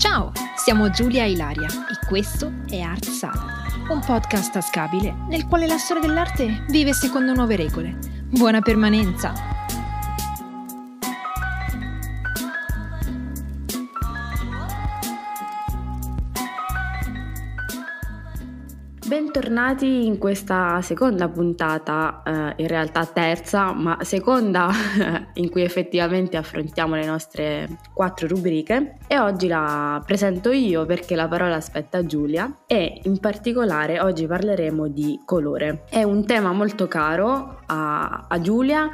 Ciao, siamo Giulia Ilaria e questo è Art Salad, un podcast tascabile nel quale la storia dell'arte vive secondo nuove regole. Buona permanenza! Bentornati in questa seconda puntata, eh, in realtà terza, ma seconda in cui effettivamente affrontiamo le nostre quattro rubriche e oggi la presento io perché la parola aspetta Giulia e in particolare oggi parleremo di colore. È un tema molto caro a, a Giulia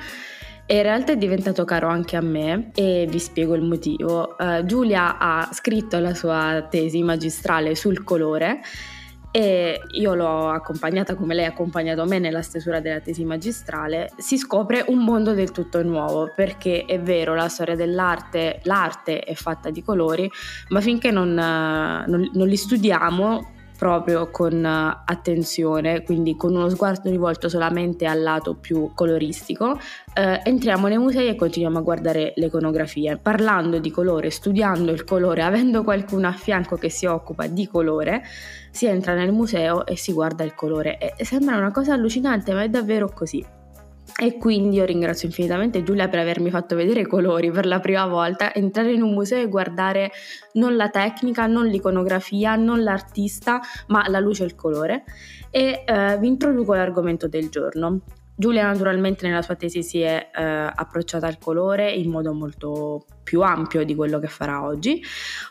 e in realtà è diventato caro anche a me e vi spiego il motivo. Uh, Giulia ha scritto la sua tesi magistrale sul colore e io l'ho accompagnata come lei ha accompagnato me nella stesura della tesi magistrale, si scopre un mondo del tutto nuovo, perché è vero, la storia dell'arte, l'arte è fatta di colori, ma finché non, non, non li studiamo proprio con eh, attenzione, quindi con uno sguardo rivolto solamente al lato più coloristico, eh, entriamo nei musei e continuiamo a guardare le iconografie. Parlando di colore, studiando il colore, avendo qualcuno a fianco che si occupa di colore, si entra nel museo e si guarda il colore. E sembra una cosa allucinante, ma è davvero così. E quindi io ringrazio infinitamente Giulia per avermi fatto vedere i colori per la prima volta, entrare in un museo e guardare non la tecnica, non l'iconografia, non l'artista, ma la luce e il colore. E eh, vi introduco l'argomento del giorno. Giulia naturalmente nella sua tesi si è eh, approcciata al colore in modo molto più ampio di quello che farà oggi.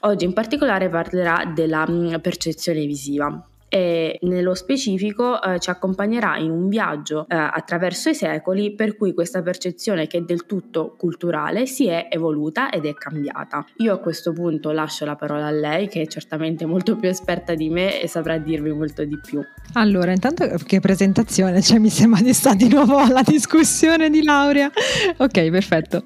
Oggi in particolare parlerà della mm, percezione visiva e nello specifico eh, ci accompagnerà in un viaggio eh, attraverso i secoli per cui questa percezione che è del tutto culturale si è evoluta ed è cambiata. Io a questo punto lascio la parola a lei che è certamente molto più esperta di me e saprà dirvi molto di più. Allora, intanto che presentazione, cioè mi sembra di stare di nuovo alla discussione di laurea. Ok, perfetto.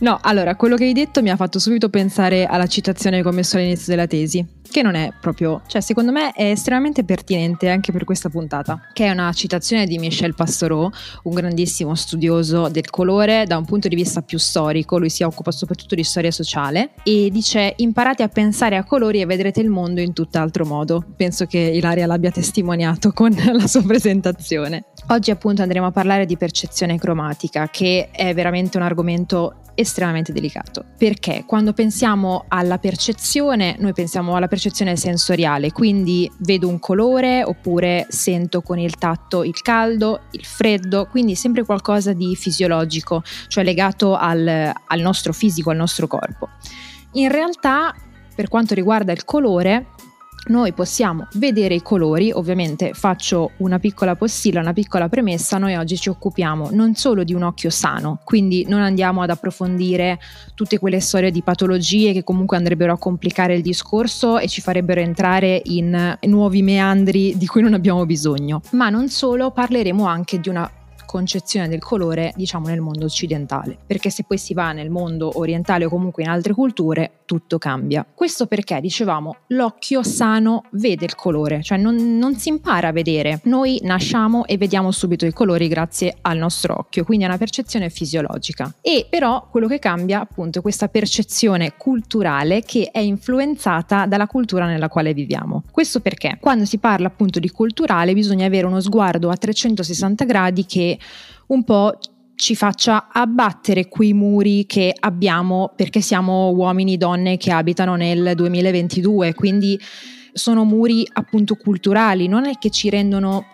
No, allora, quello che hai detto mi ha fatto subito pensare alla citazione che ho messo all'inizio della tesi che non è proprio, cioè secondo me è estremamente pertinente anche per questa puntata, che è una citazione di Michel Pastoreau, un grandissimo studioso del colore da un punto di vista più storico, lui si occupa soprattutto di storia sociale e dice imparate a pensare a colori e vedrete il mondo in tutt'altro modo. Penso che Ilaria l'abbia testimoniato con la sua presentazione. Oggi appunto andremo a parlare di percezione cromatica, che è veramente un argomento estremamente delicato, perché quando pensiamo alla percezione, noi pensiamo alla percezione sensoriale, quindi vedo un colore oppure sento con il tatto il caldo, il freddo, quindi sempre qualcosa di fisiologico, cioè legato al, al nostro fisico, al nostro corpo. In realtà, per quanto riguarda il colore, noi possiamo vedere i colori, ovviamente faccio una piccola postilla, una piccola premessa, noi oggi ci occupiamo non solo di un occhio sano, quindi non andiamo ad approfondire tutte quelle storie di patologie che comunque andrebbero a complicare il discorso e ci farebbero entrare in nuovi meandri di cui non abbiamo bisogno, ma non solo, parleremo anche di una concezione del colore, diciamo, nel mondo occidentale. Perché se poi si va nel mondo orientale o comunque in altre culture, tutto cambia. Questo perché, dicevamo, l'occhio sano vede il colore, cioè non, non si impara a vedere. Noi nasciamo e vediamo subito i colori grazie al nostro occhio, quindi è una percezione fisiologica. E però quello che cambia appunto è questa percezione culturale che è influenzata dalla cultura nella quale viviamo. Questo perché quando si parla appunto di culturale bisogna avere uno sguardo a 360 gradi che un po' ci faccia abbattere quei muri che abbiamo perché siamo uomini e donne che abitano nel 2022, quindi sono muri appunto culturali, non è che ci rendono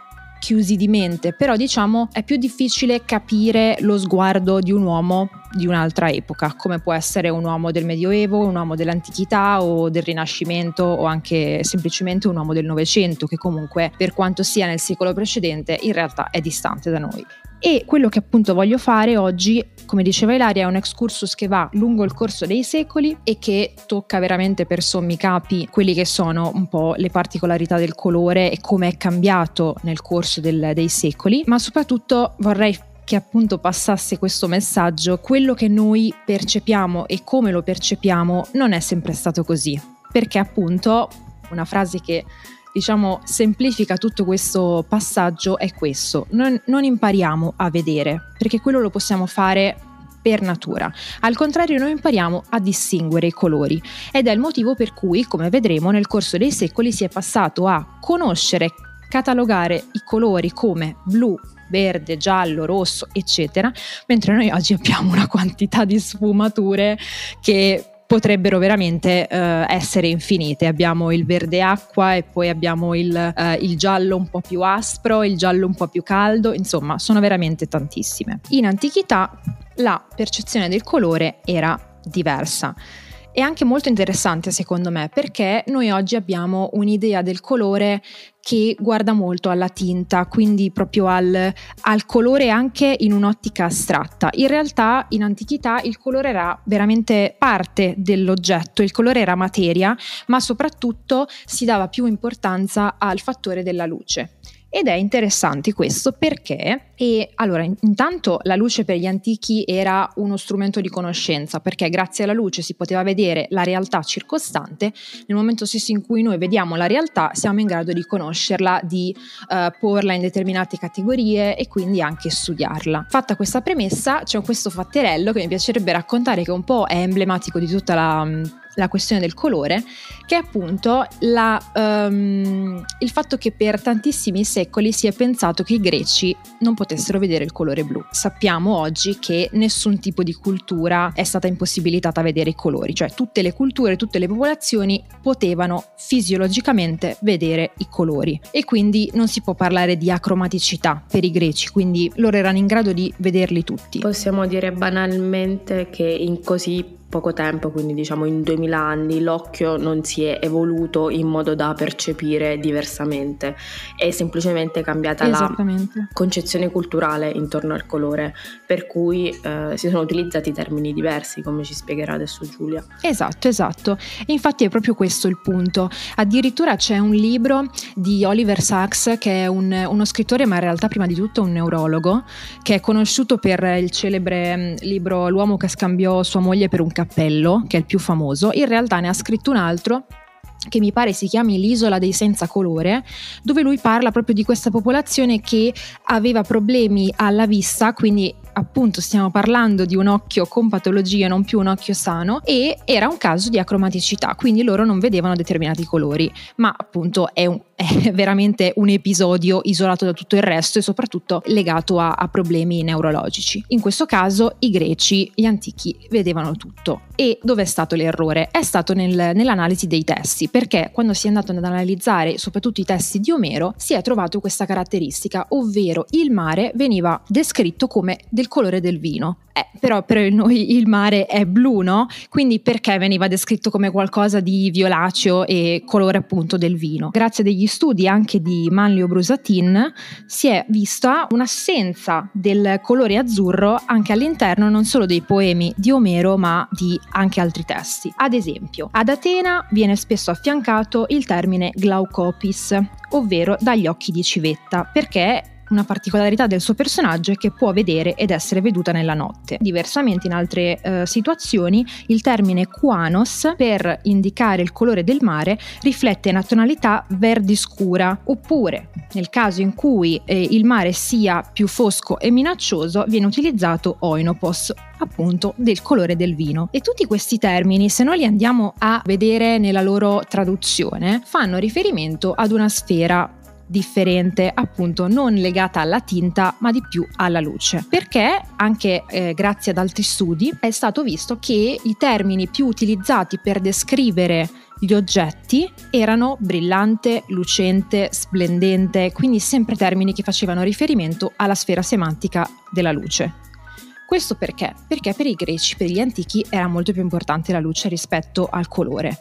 chiusi di mente, però diciamo è più difficile capire lo sguardo di un uomo di un'altra epoca, come può essere un uomo del Medioevo, un uomo dell'antichità o del Rinascimento o anche semplicemente un uomo del Novecento che comunque per quanto sia nel secolo precedente in realtà è distante da noi. E quello che appunto voglio fare oggi, come diceva Ilaria, è un excursus che va lungo il corso dei secoli e che tocca veramente per sommi capi quelli che sono un po' le particolarità del colore e come è cambiato nel corso del, dei secoli, ma soprattutto vorrei che appunto passasse questo messaggio, quello che noi percepiamo e come lo percepiamo non è sempre stato così, perché appunto una frase che diciamo, semplifica tutto questo passaggio è questo. Non, non impariamo a vedere, perché quello lo possiamo fare per natura. Al contrario noi impariamo a distinguere i colori ed è il motivo per cui, come vedremo, nel corso dei secoli si è passato a conoscere, catalogare i colori come blu, verde, giallo, rosso, eccetera, mentre noi oggi abbiamo una quantità di sfumature che potrebbero veramente uh, essere infinite. Abbiamo il verde acqua e poi abbiamo il, uh, il, giallo un po' più aspro, il giallo un po' più caldo, insomma sono veramente tantissime. In antichità la percezione del colore era diversa. È anche molto interessante secondo me perché noi oggi abbiamo un'idea del colore che guarda molto alla tinta, quindi proprio al, al, colore anche in un'ottica astratta. In realtà in antichità il colore era veramente parte dell'oggetto, il colore era materia, ma soprattutto si dava più importanza al fattore della luce. Ed è interessante questo perché, e allora, intanto la luce per gli antichi era uno strumento di conoscenza, perché grazie alla luce si poteva vedere la realtà circostante. Nel momento stesso in cui noi vediamo la realtà, siamo in grado di conoscerla, di uh, porla in determinate categorie e quindi anche studiarla. Fatta questa premessa, c'è questo fatterello che mi piacerebbe raccontare, che un po' è emblematico di tutta la la questione del colore, che è appunto la, um, il fatto che per tantissimi secoli si è pensato che i greci non potessero vedere il colore blu. Sappiamo oggi che nessun tipo di cultura è stata impossibilitata a vedere i colori, cioè tutte le culture, tutte le popolazioni potevano fisiologicamente vedere i colori e quindi non si può parlare di acromaticità per i greci, quindi loro erano in grado di vederli tutti. Possiamo dire banalmente che in così poco tempo, quindi diciamo in 2000 anni, l'occhio non si è evoluto in modo da percepire diversamente, è semplicemente cambiata la concezione culturale intorno al colore, per cui eh, si sono utilizzati termini diversi, come ci spiegherà adesso Giulia. Esatto, esatto. E infatti è proprio questo il punto. Addirittura c'è un libro di Oliver Sacks, che è un, uno scrittore, ma in realtà prima di tutto un neurologo, che è conosciuto per il celebre mm, libro L'uomo che scambiò sua moglie per un capo cappello, che è il più famoso, in realtà ne ha scritto un altro che mi pare si chiami l'isola dei senza colore, dove lui parla proprio di questa popolazione che aveva problemi alla vista, quindi appunto stiamo parlando di un occhio con patologie, non più un occhio sano, e era un caso di acromaticità, quindi loro non vedevano determinati colori, ma appunto è, un, è veramente un episodio isolato da tutto il resto e soprattutto legato a, a problemi neurologici. In questo caso i greci, gli antichi, vedevano tutto. E dove è stato l'errore? È stato nel, nell'analisi dei testi, perché quando si è andato ad analizzare soprattutto i testi di Omero si è trovato questa caratteristica, ovvero il mare veniva descritto come del colore del vino. Eh, però per noi il mare è blu, no? Quindi perché veniva descritto come qualcosa di violaceo e colore appunto del vino? Grazie a degli studi anche di Manlio Brusatin si è vista un'assenza del colore azzurro anche all'interno non solo dei poemi di Omero ma di anche altri testi. Ad esempio, ad Atena viene spesso affiancato il termine glaucopis, ovvero dagli occhi di civetta, perché una particolarità del suo personaggio è che può vedere ed essere veduta nella notte. Diversamente in altre eh, situazioni il termine quanos per indicare il colore del mare riflette una tonalità verdi scura oppure nel caso in cui eh, il mare sia più fosco e minaccioso viene utilizzato oinopos appunto del colore del vino. E tutti questi termini, se noi li andiamo a vedere nella loro traduzione, fanno riferimento ad una sfera differente, appunto non legata alla tinta ma di più alla luce. Perché anche eh, grazie ad altri studi è stato visto che i termini più utilizzati per descrivere gli oggetti erano brillante, lucente, splendente, quindi sempre termini che facevano riferimento alla sfera semantica della luce. Questo perché? Perché per i greci, per gli antichi, era molto più importante la luce rispetto al colore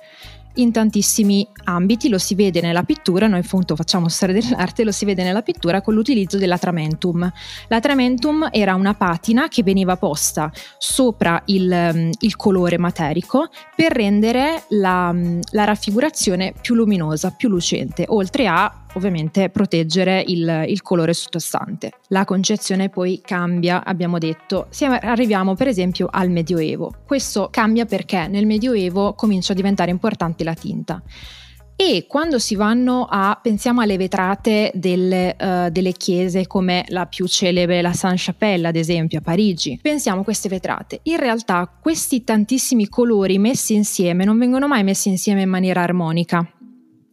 in tantissimi ambiti, lo si vede nella pittura, noi appunto facciamo storia dell'arte, lo si vede nella pittura con l'utilizzo dell'atramentum. L'atramentum era una patina che veniva posta sopra il, il colore materico per rendere la, la raffigurazione più luminosa, più lucente, oltre a ovviamente proteggere il, il, colore sottostante. La concezione poi cambia, abbiamo detto, Siamo, arriviamo per esempio al Medioevo. Questo cambia perché nel Medioevo comincia a diventare importante la tinta e quando si vanno a, pensiamo alle vetrate delle, uh, delle chiese come la più celebre, la Saint-Chapelle ad esempio a Parigi, pensiamo a queste vetrate. In realtà questi tantissimi colori messi insieme non vengono mai messi insieme in maniera armonica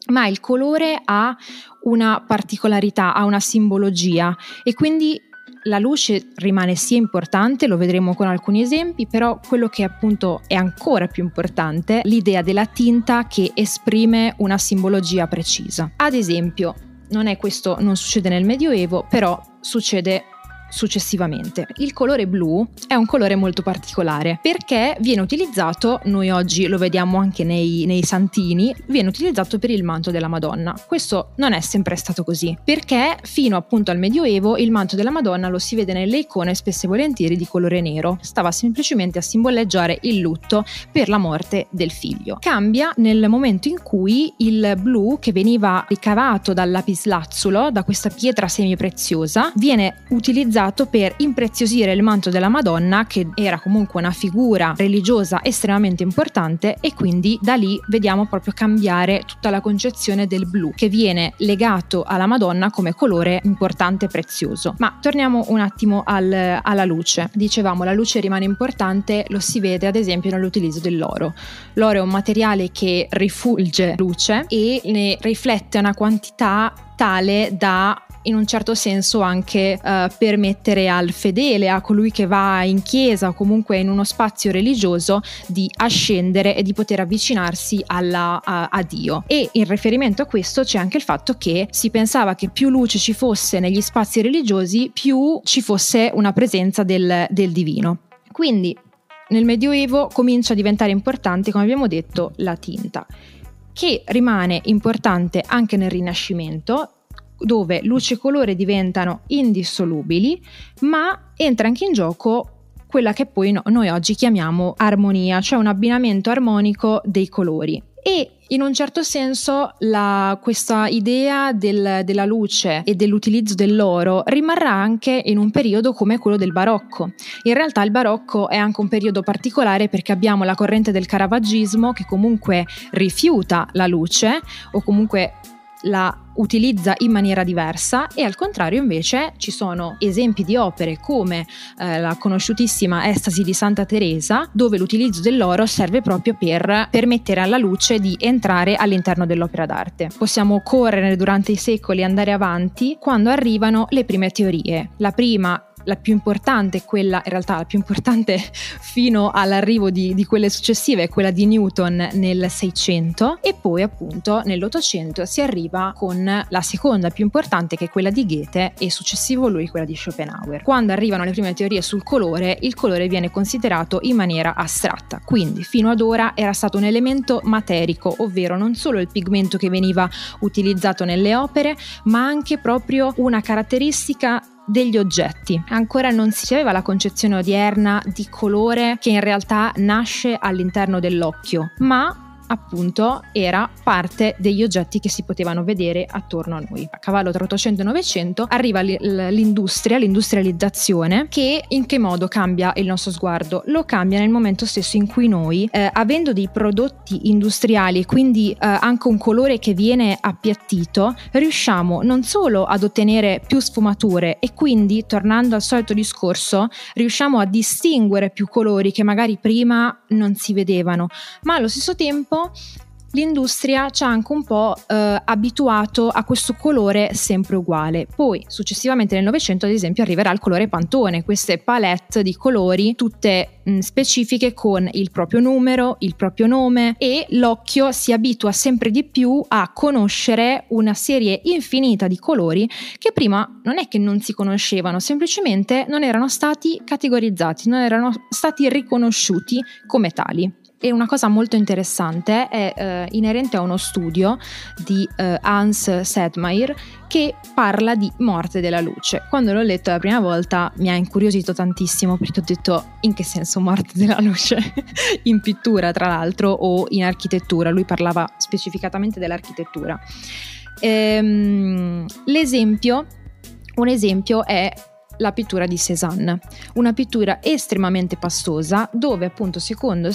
ma il colore ha una particolarità, ha una simbologia e quindi la luce rimane sia importante, lo vedremo con alcuni esempi, però quello che appunto è ancora più importante, l'idea della tinta che esprime una simbologia precisa. Ad esempio, non è questo, non succede nel Medioevo, però succede successivamente. Il colore blu è un colore molto particolare perché viene utilizzato, noi oggi lo vediamo anche nei, nei, santini, viene utilizzato per il manto della Madonna. Questo non è sempre stato così perché fino appunto al Medioevo il manto della Madonna lo si vede nelle icone spesso e volentieri di colore nero, stava semplicemente a simboleggiare il lutto per la morte del figlio. Cambia nel momento in cui il blu che veniva ricavato dal lapislazzulo, da questa pietra semipreziosa, viene utilizzato utilizzato per impreziosire il manto della Madonna, che era comunque una figura religiosa estremamente importante, e quindi da lì vediamo proprio cambiare tutta la concezione del blu, che viene legato alla Madonna come colore importante e prezioso. Ma torniamo un attimo al, alla luce. Dicevamo, la luce rimane importante, lo si vede ad esempio nell'utilizzo dell'oro. L'oro è un materiale che rifulge luce e ne riflette una quantità tale da in un certo senso anche uh, permettere al fedele, a colui che va in chiesa o comunque in uno spazio religioso di ascendere e di poter avvicinarsi alla, a, a Dio. E in riferimento a questo c'è anche il fatto che si pensava che più luce ci fosse negli spazi religiosi, più ci fosse una presenza del, del divino. Quindi nel Medioevo comincia a diventare importante, come abbiamo detto, la tinta che rimane importante anche nel Rinascimento dove luce e colore diventano indissolubili, ma entra anche in gioco quella che poi no, noi oggi chiamiamo armonia, cioè un abbinamento armonico dei colori. E in un certo senso la, questa idea del, della luce e dell'utilizzo dell'oro rimarrà anche in un periodo come quello del barocco. In realtà il barocco è anche un periodo particolare perché abbiamo la corrente del caravaggismo che comunque rifiuta la luce o comunque la utilizza in maniera diversa e al contrario invece ci sono esempi di opere come eh, la conosciutissima Estasi di Santa Teresa dove l'utilizzo dell'oro serve proprio per permettere alla luce di entrare all'interno dell'opera d'arte. Possiamo correre durante i secoli e andare avanti quando arrivano le prime teorie. La prima la più importante, quella in realtà la più importante fino all'arrivo di, di quelle successive, è quella di Newton nel 600 e poi appunto nell'Ottocento si arriva con la seconda più importante che è quella di Goethe e successivo lui quella di Schopenhauer. Quando arrivano le prime teorie sul colore, il colore viene considerato in maniera astratta, quindi fino ad ora era stato un elemento materico, ovvero non solo il pigmento che veniva utilizzato nelle opere, ma anche proprio una caratteristica degli oggetti. Ancora non si aveva la concezione odierna di colore che in realtà nasce all'interno dell'occhio, ma appunto era parte degli oggetti che si potevano vedere attorno a noi. A cavallo tra 800 e 900 arriva l'industria, l'industrializzazione che in che modo cambia il nostro sguardo? Lo cambia nel momento stesso in cui noi, eh, avendo dei prodotti industriali e quindi eh, anche un colore che viene appiattito, riusciamo non solo ad ottenere più sfumature e quindi, tornando al solito discorso, riusciamo a distinguere più colori che magari prima non si vedevano, ma allo stesso tempo l'industria ci ha anche un po' eh, abituato a questo colore sempre uguale. Poi successivamente nel Novecento ad esempio arriverà il colore pantone, queste palette di colori tutte mh, specifiche con il proprio numero, il proprio nome e l'occhio si abitua sempre di più a conoscere una serie infinita di colori che prima non è che non si conoscevano, semplicemente non erano stati categorizzati, non erano stati riconosciuti come tali. E una cosa molto interessante è eh, inerente a uno studio di eh, Hans Sedmayer che parla di morte della luce. Quando l'ho letto la prima volta mi ha incuriosito tantissimo perché ho detto in che senso morte della luce? in pittura tra l'altro o in architettura, lui parlava specificatamente dell'architettura. Ehm, l'esempio, un esempio è la pittura di Cézanne, una pittura estremamente pastosa dove appunto secondo è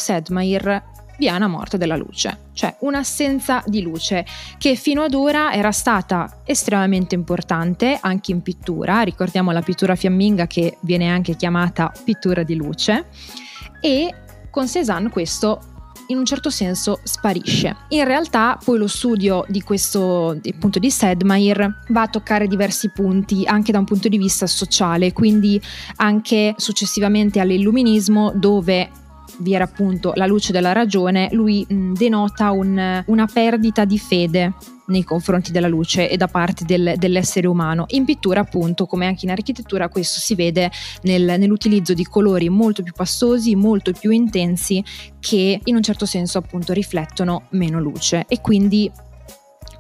una morte della luce, cioè un'assenza di luce che fino ad ora era stata estremamente importante anche in pittura, ricordiamo la pittura fiamminga che viene anche chiamata pittura di luce. E con Cézanne questo in un certo senso sparisce. In realtà poi lo studio di questo appunto di Sedmayer va a toccare diversi punti anche da un punto di vista sociale, quindi anche successivamente all'illuminismo dove vi era appunto la luce della ragione, lui denota un, una perdita di fede nei confronti della luce e da parte del, dell'essere umano. In pittura, appunto, come anche in architettura, questo si vede nel, nell'utilizzo di colori molto più pastosi, molto più intensi, che in un certo senso appunto riflettono meno luce e quindi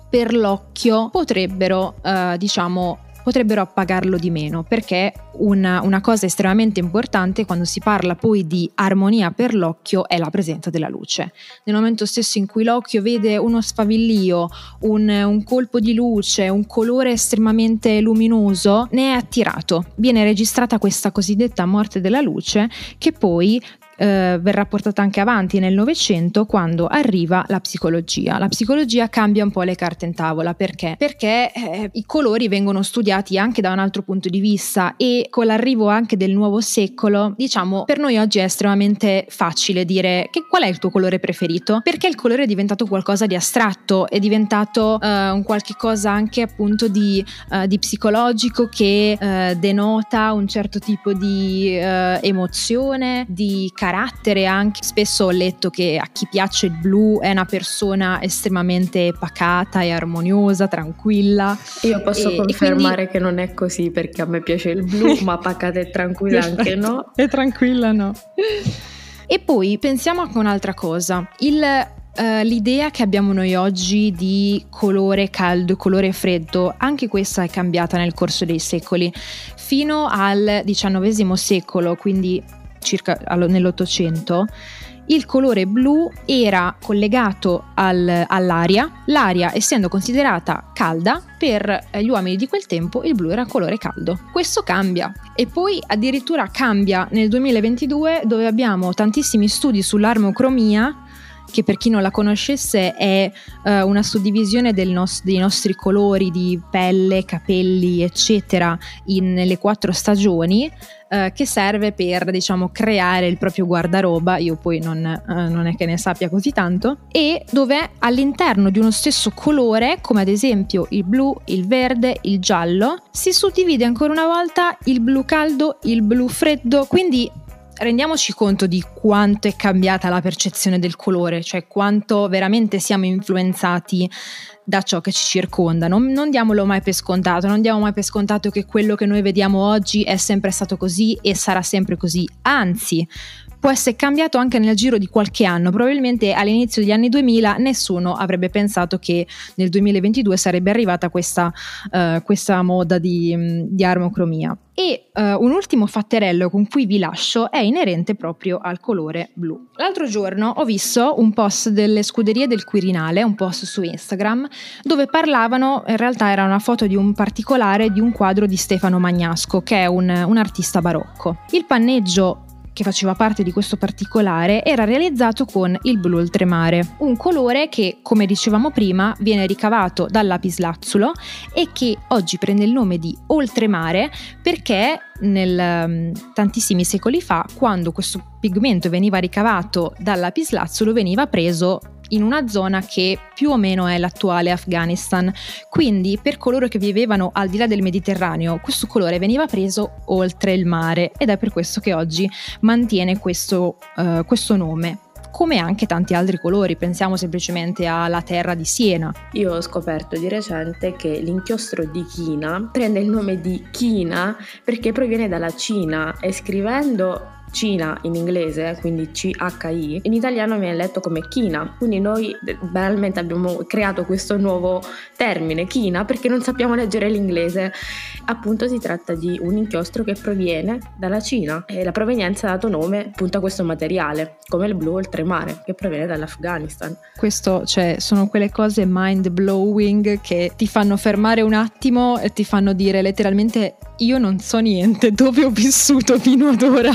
per l'occhio potrebbero, eh, diciamo, potrebbero appagarlo di meno perché una, una, cosa estremamente importante quando si parla poi di armonia per l'occhio è la presenza della luce. Nel momento stesso in cui l'occhio vede uno sfavillio, un, un colpo di luce, un colore estremamente luminoso, ne è attirato. Viene registrata questa cosiddetta morte della luce che poi eh, verrà portata anche avanti nel Novecento quando arriva la psicologia. La psicologia cambia un po' le carte in tavola perché? Perché eh, i colori vengono studiati anche da un altro punto di vista e con l'arrivo anche del nuovo secolo, diciamo, per noi oggi è estremamente facile dire che qual è il tuo colore preferito? Perché il colore è diventato qualcosa di astratto, è diventato eh, un qualche cosa anche appunto di, uh, di psicologico che uh, denota un certo tipo di uh, emozione, di carattere anche. Spesso ho letto che a chi piace il blu è una persona estremamente pacata e armoniosa, tranquilla. Io posso e, confermare e quindi... che non è così perché a me piace il blu, ma pacata e tranquilla anche no. E tranquilla no. E poi pensiamo anche a un'altra cosa. Il Uh, l'idea che abbiamo noi oggi di colore caldo, colore freddo, anche questa è cambiata nel corso dei secoli. Fino al XIX secolo, quindi circa nell'Ottocento, il colore blu era collegato al, all'aria, l'aria essendo considerata calda, per gli uomini di quel tempo il blu era colore caldo. Questo cambia. E poi addirittura cambia. Nel 2022 dove abbiamo tantissimi studi sull'armocromia che per chi non la conoscesse è uh, una suddivisione nos- dei nostri colori di pelle, capelli, eccetera, in, nelle quattro stagioni uh, che serve per, diciamo, creare il proprio guardaroba, io poi non, uh, non è che ne sappia così tanto, e dove all'interno di uno stesso colore, come ad esempio il blu, il verde, il giallo, si suddivide ancora una volta il blu caldo, il blu freddo, quindi rendiamoci conto di quanto è cambiata la percezione del colore, cioè quanto veramente siamo influenzati da ciò che ci circonda. Non, non, diamolo mai per scontato, non diamo mai per scontato che quello che noi vediamo oggi è sempre stato così e sarà sempre così. Anzi, può essere cambiato anche nel giro di qualche anno. Probabilmente all'inizio degli anni 2000 nessuno avrebbe pensato che nel 2022 sarebbe arrivata questa, uh, questa moda di, di armocromia. E uh, un ultimo fatterello con cui vi lascio è inerente proprio al colore blu. L'altro giorno ho visto un post delle scuderie del Quirinale, un post su Instagram, dove parlavano, in realtà era una foto di un particolare di un quadro di Stefano Magnasco, che è un, un artista barocco. Il panneggio che faceva parte di questo particolare era realizzato con il blu oltremare, un colore che, come dicevamo prima, viene ricavato dal lapislazzulo e che oggi prende il nome di oltremare perché nel, mm, tantissimi secoli fa, quando questo pigmento veniva ricavato dal lapislazzulo, veniva preso in una zona che più o meno è l'attuale Afghanistan. Quindi per coloro che vivevano al di là del Mediterraneo, questo colore veniva preso oltre il mare ed è per questo che oggi mantiene questo, uh, questo nome come anche tanti altri colori, pensiamo semplicemente alla terra di Siena. Io ho scoperto di recente che l'inchiostro di china prende il nome di china perché proviene dalla Cina e scrivendo Cina in inglese, quindi CHI, in italiano viene letto come china. Quindi noi banalmente abbiamo creato questo nuovo termine, china, perché non sappiamo leggere l'inglese. Appunto si tratta di un inchiostro che proviene dalla Cina e la provenienza ha dato nome appunto a questo materiale, come il blu oltremare, che proviene dall'Afghanistan. Questo, cioè, sono quelle cose mind blowing che ti fanno fermare un attimo e ti fanno dire letteralmente io non so niente, dove ho vissuto fino ad ora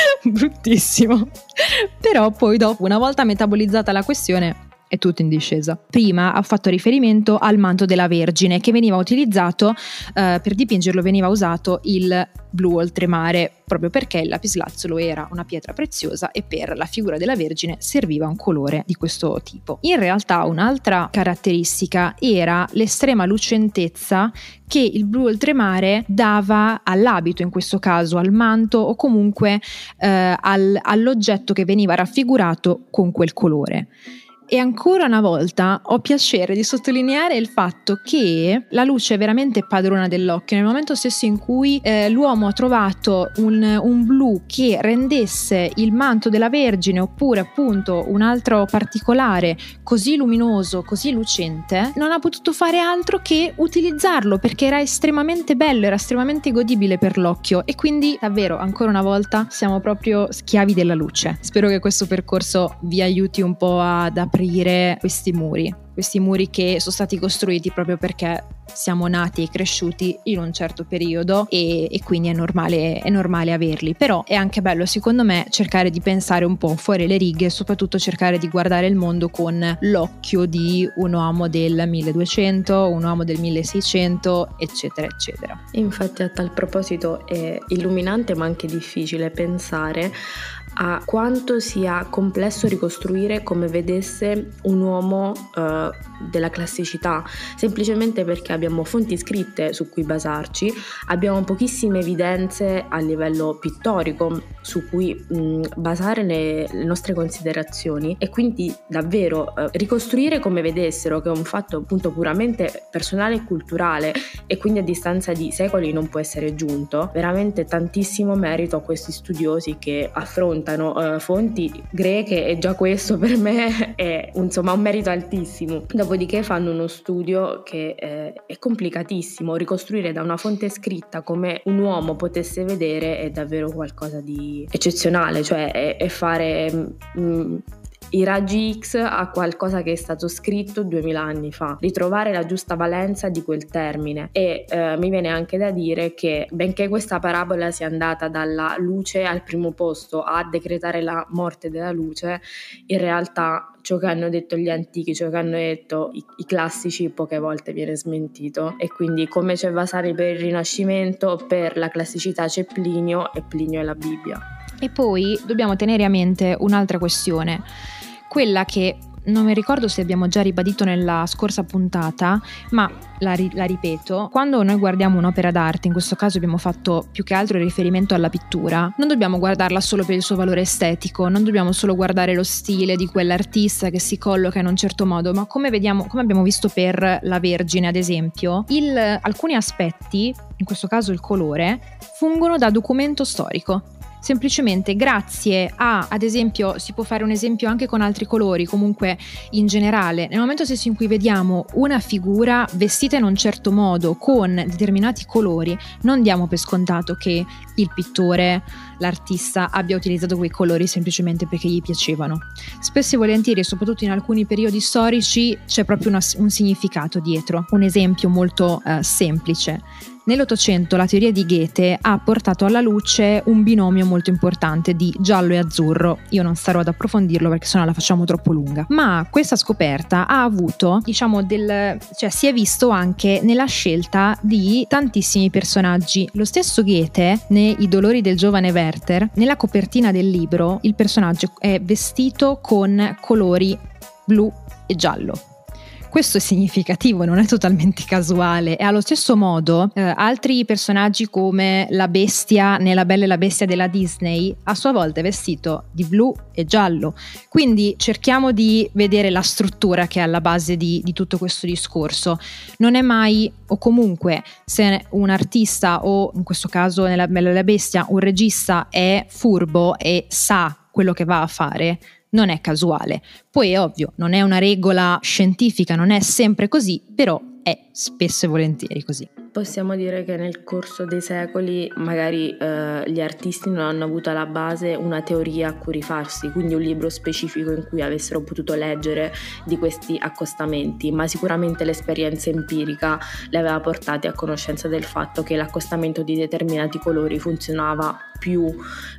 bruttissimo. Però poi dopo, una volta metabolizzata la questione, è tutto in discesa. Prima ha fatto riferimento al manto della Vergine che veniva utilizzato, eh, per dipingerlo veniva usato il blu oltremare, proprio perché il lapislazzolo era una pietra preziosa e per la figura della Vergine serviva un colore di questo tipo. In realtà un'altra caratteristica era l'estrema lucentezza che il blu oltremare dava all'abito, in questo caso al manto o comunque eh, al, all'oggetto che veniva raffigurato con quel colore. E ancora una volta ho piacere di sottolineare il fatto che la luce è veramente padrona dell'occhio. Nel momento stesso in cui eh, l'uomo ha trovato un, un, blu che rendesse il manto della Vergine oppure appunto un altro particolare così luminoso, così lucente, non ha potuto fare altro che utilizzarlo perché era estremamente bello, era estremamente godibile per l'occhio e quindi davvero ancora una volta siamo proprio schiavi della luce. Spero che questo percorso vi aiuti un po' ad aprire aprire questi muri, questi muri che sono stati costruiti proprio perché siamo nati e cresciuti in un certo periodo e, e quindi è normale, è normale, averli. Però è anche bello, secondo me, cercare di pensare un po' fuori le righe e soprattutto cercare di guardare il mondo con l'occhio di un uomo del 1200, un uomo del 1600, eccetera, eccetera. Infatti a tal proposito è illuminante ma anche difficile pensare a quanto sia complesso ricostruire come vedesse un uomo uh, della classicità, semplicemente perché abbiamo fonti scritte su cui basarci, abbiamo pochissime evidenze a livello pittorico su cui mh, basare le, le, nostre considerazioni e quindi davvero uh, ricostruire come vedessero, che è un fatto appunto puramente personale e culturale e quindi a distanza di secoli non può essere giunto, veramente tantissimo merito a questi studiosi che affrontano uh, fonti greche e già questo per me è insomma un merito altissimo. Dopodiché fanno uno studio che eh, è complicatissimo, ricostruire da una fonte scritta come un uomo potesse vedere è davvero qualcosa di eccezionale, cioè è, è fare mh, mm, i raggi X a qualcosa che è stato scritto 2000 anni fa, ritrovare la giusta valenza di quel termine. E eh, mi viene anche da dire che benché questa parabola sia andata dalla luce al primo posto a decretare la morte della luce, in realtà ciò che hanno detto gli antichi, ciò che hanno detto i, i classici poche volte viene smentito. E quindi come c'è Vasari per il Rinascimento, per la classicità c'è Plinio e Plinio è la Bibbia. E poi dobbiamo tenere a mente un'altra questione quella che non mi ricordo se abbiamo già ribadito nella scorsa puntata, ma la, ri- la, ripeto, quando noi guardiamo un'opera d'arte, in questo caso abbiamo fatto più che altro riferimento alla pittura, non dobbiamo guardarla solo per il suo valore estetico, non dobbiamo solo guardare lo stile di quell'artista che si colloca in un certo modo, ma come, vediamo, come abbiamo visto per la Vergine, ad esempio, il, alcuni aspetti, in questo caso il colore, fungono da documento storico semplicemente grazie a, ad esempio, si può fare un esempio anche con altri colori, comunque in generale, nel momento stesso in cui vediamo una figura vestita in un certo modo con determinati colori, non diamo per scontato che il pittore, l'artista abbia utilizzato quei colori semplicemente perché gli piacevano. Spesso e volentieri, soprattutto in alcuni periodi storici, c'è proprio una, un significato dietro. Un esempio molto eh, semplice Nell'Ottocento la teoria di Goethe ha portato alla luce un binomio molto importante di giallo e azzurro. Io non starò ad approfondirlo perché sennò la facciamo troppo lunga. Ma questa scoperta ha avuto, diciamo, del. cioè si è visto anche nella scelta di tantissimi personaggi. Lo stesso Goethe, nei Dolori del giovane Werther, nella copertina del libro, il personaggio è vestito con colori blu e giallo questo è significativo, non è totalmente casuale. E allo stesso modo, eh, altri personaggi come la bestia nella Bella e la Bestia della Disney, a sua volta è vestito di blu e giallo. Quindi cerchiamo di vedere la struttura che è alla base di, di tutto questo discorso. Non è mai, o comunque, se un artista o in questo caso nella Bella e la Bestia un regista è furbo e sa quello che va a fare, non è casuale. Poi è ovvio, non è una regola scientifica, non è sempre così, però è spesso e volentieri così. Possiamo dire che nel corso dei secoli magari eh, gli artisti non hanno avuto alla base una teoria a cui rifarsi, quindi un libro specifico in cui avessero potuto leggere di questi accostamenti, ma sicuramente l'esperienza empirica le aveva portati a conoscenza del fatto che l'accostamento di determinati colori funzionava più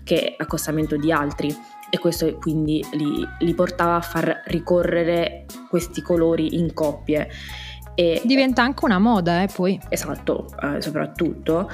che l'accostamento di altri e questo quindi li, li portava a far ricorrere questi colori in coppie. E, Diventa anche una moda, eh, poi. Esatto, eh, soprattutto.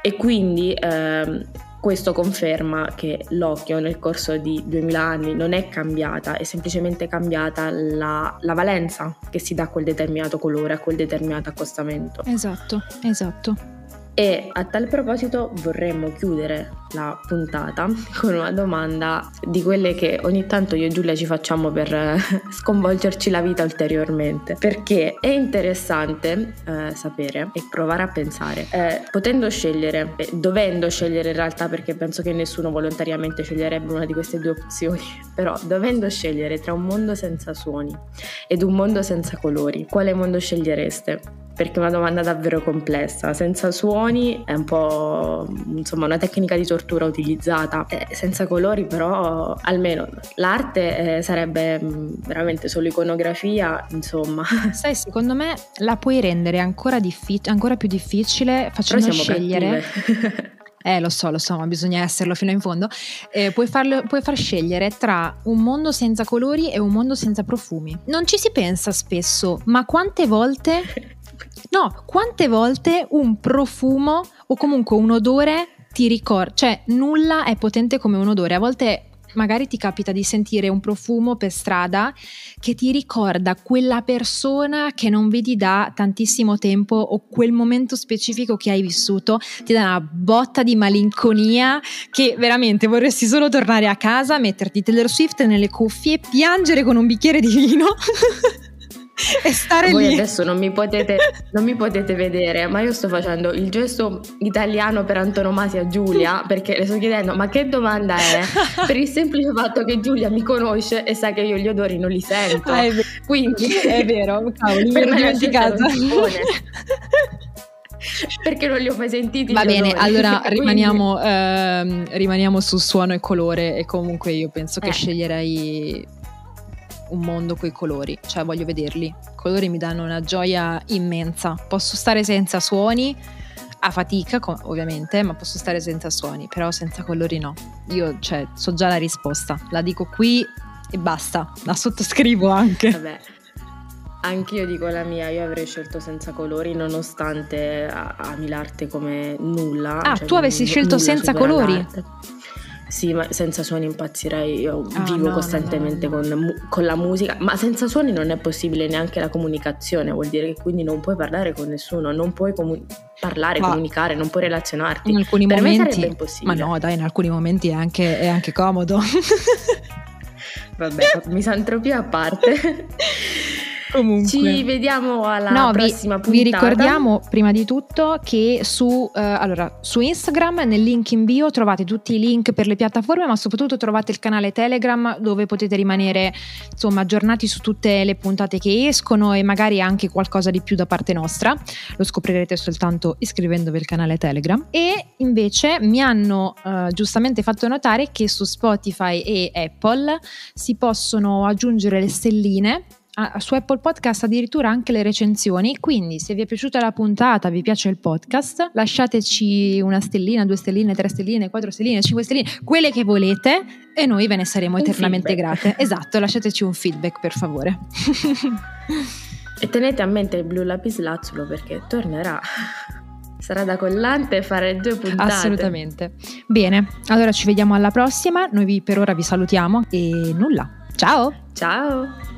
E quindi eh, questo conferma che l'occhio nel corso di 2000 anni non è cambiata, è semplicemente cambiata la, la valenza che si dà a quel determinato colore, a quel determinato accostamento. Esatto, esatto. E a tal proposito vorremmo chiudere la puntata con una domanda di quelle che ogni tanto io e Giulia ci facciamo per eh, sconvolgerci la vita ulteriormente. Perché è interessante eh, sapere e provare a pensare, eh, potendo scegliere, eh, dovendo scegliere in realtà perché penso che nessuno volontariamente sceglierebbe una di queste due opzioni, però dovendo scegliere tra un mondo senza suoni ed un mondo senza colori, quale mondo scegliereste? Perché è una domanda davvero complessa. Senza suoni è un po' insomma una tecnica di tortura utilizzata, eh, senza colori però almeno l'arte eh, sarebbe mm, veramente solo iconografia, insomma. Sai, secondo me la puoi rendere ancora, diffi- ancora più difficile facendo scegliere. Eh, lo so, lo so, ma bisogna esserlo fino in fondo. Eh, puoi, farlo, puoi, far scegliere tra un mondo senza colori e un mondo senza profumi. Non ci si pensa spesso, ma quante volte No, quante volte un profumo o comunque un odore ti ricorda, cioè nulla è potente come un odore. A volte magari ti capita di sentire un profumo per strada che ti ricorda quella persona che non vedi da tantissimo tempo o quel momento specifico che hai vissuto, ti dà una botta di malinconia che veramente vorresti solo tornare a casa, metterti Taylor Swift nelle cuffie, piangere con un bicchiere di vino. e stare Voi lì. adesso non mi, potete, non mi potete vedere, ma io sto facendo il gesto italiano per antonomasia Giulia perché le sto chiedendo ma che domanda è? per il semplice fatto che Giulia mi conosce e sa che io gli odori non li sento. Ah, è vero. Quindi è vero, cavolo, per me dimenticato. perché non li ho mai sentiti. Va bene, odori. allora rimaniamo, ehm, rimaniamo, su suono e colore e comunque io penso che eh. sceglierei un mondo coi colori, cioè voglio vederli. I colori mi danno una gioia immensa. Posso stare senza suoni, a fatica ovviamente, ma posso stare senza suoni, però senza colori no. Io cioè, so già la risposta, la dico qui e basta, la sottoscrivo anche. Vabbè. Anch'io dico la mia, io avrei scelto senza colori nonostante ami l'arte come nulla. Ah, cioè tu avessi scelto senza colori? L'arte. Sì, ma senza suoni impazzirei, io ah, vivo no, costantemente no, no, con, con, la musica, ma senza suoni non è possibile neanche la comunicazione, vuol dire che quindi non puoi parlare con nessuno, non puoi comu- parlare, ma comunicare, non puoi relazionarti. In alcuni per momenti, me sarebbe impossibile. Ma no, dai, in alcuni momenti è anche, è anche comodo. Vabbè, misantropia a parte. Comunque. Ci vediamo alla no, prossima vi, puntata. Vi ricordiamo prima di tutto che su, eh, allora, su Instagram, nel link in bio, trovate tutti i link per le piattaforme, ma soprattutto trovate il canale Telegram dove potete rimanere insomma, aggiornati su tutte le puntate che escono e magari anche qualcosa di più da parte nostra. Lo scoprirete soltanto iscrivendovi al canale Telegram. E invece mi hanno eh, giustamente fatto notare che su Spotify e Apple si possono aggiungere le stelline su Apple Podcast addirittura anche le recensioni, quindi se vi è piaciuta la puntata, vi piace il podcast, lasciateci una stellina, due stelline, tre stelline, quattro stelline, cinque stelline, quelle che volete e noi ve ne saremo un eternamente feedback. grate. Esatto, lasciateci un feedback per favore. e tenete a mente il blu lapis lazzulo perché tornerà. Sarà da collante fare due puntate. Assolutamente. Bene, allora ci vediamo alla prossima. Noi per ora vi salutiamo e nulla. Ciao! Ciao!